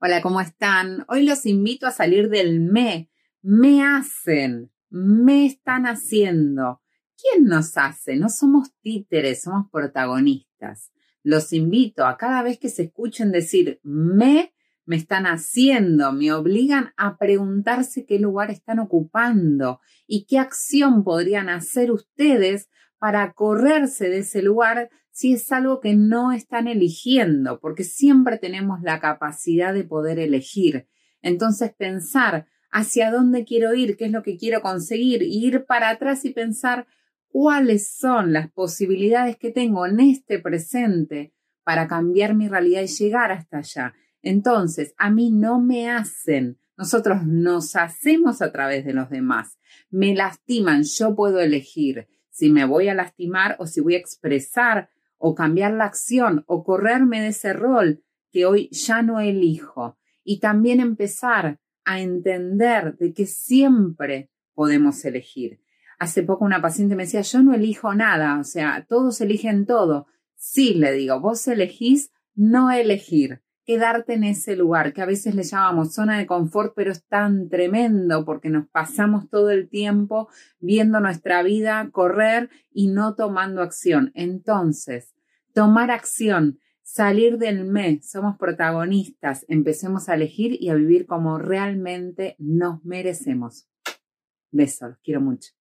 Hola, ¿cómo están? Hoy los invito a salir del me. Me hacen, me están haciendo. ¿Quién nos hace? No somos títeres, somos protagonistas. Los invito a cada vez que se escuchen decir me, me están haciendo, me obligan a preguntarse qué lugar están ocupando y qué acción podrían hacer ustedes para correrse de ese lugar si es algo que no están eligiendo, porque siempre tenemos la capacidad de poder elegir. Entonces pensar hacia dónde quiero ir, qué es lo que quiero conseguir, ir para atrás y pensar cuáles son las posibilidades que tengo en este presente para cambiar mi realidad y llegar hasta allá. Entonces, a mí no me hacen, nosotros nos hacemos a través de los demás, me lastiman, yo puedo elegir si me voy a lastimar o si voy a expresar o cambiar la acción o correrme de ese rol que hoy ya no elijo. Y también empezar a entender de que siempre podemos elegir. Hace poco una paciente me decía, yo no elijo nada, o sea, todos eligen todo. Sí, le digo, vos elegís no elegir quedarte en ese lugar que a veces le llamamos zona de confort, pero es tan tremendo porque nos pasamos todo el tiempo viendo nuestra vida correr y no tomando acción. Entonces, tomar acción, salir del me, somos protagonistas, empecemos a elegir y a vivir como realmente nos merecemos. Besos, quiero mucho.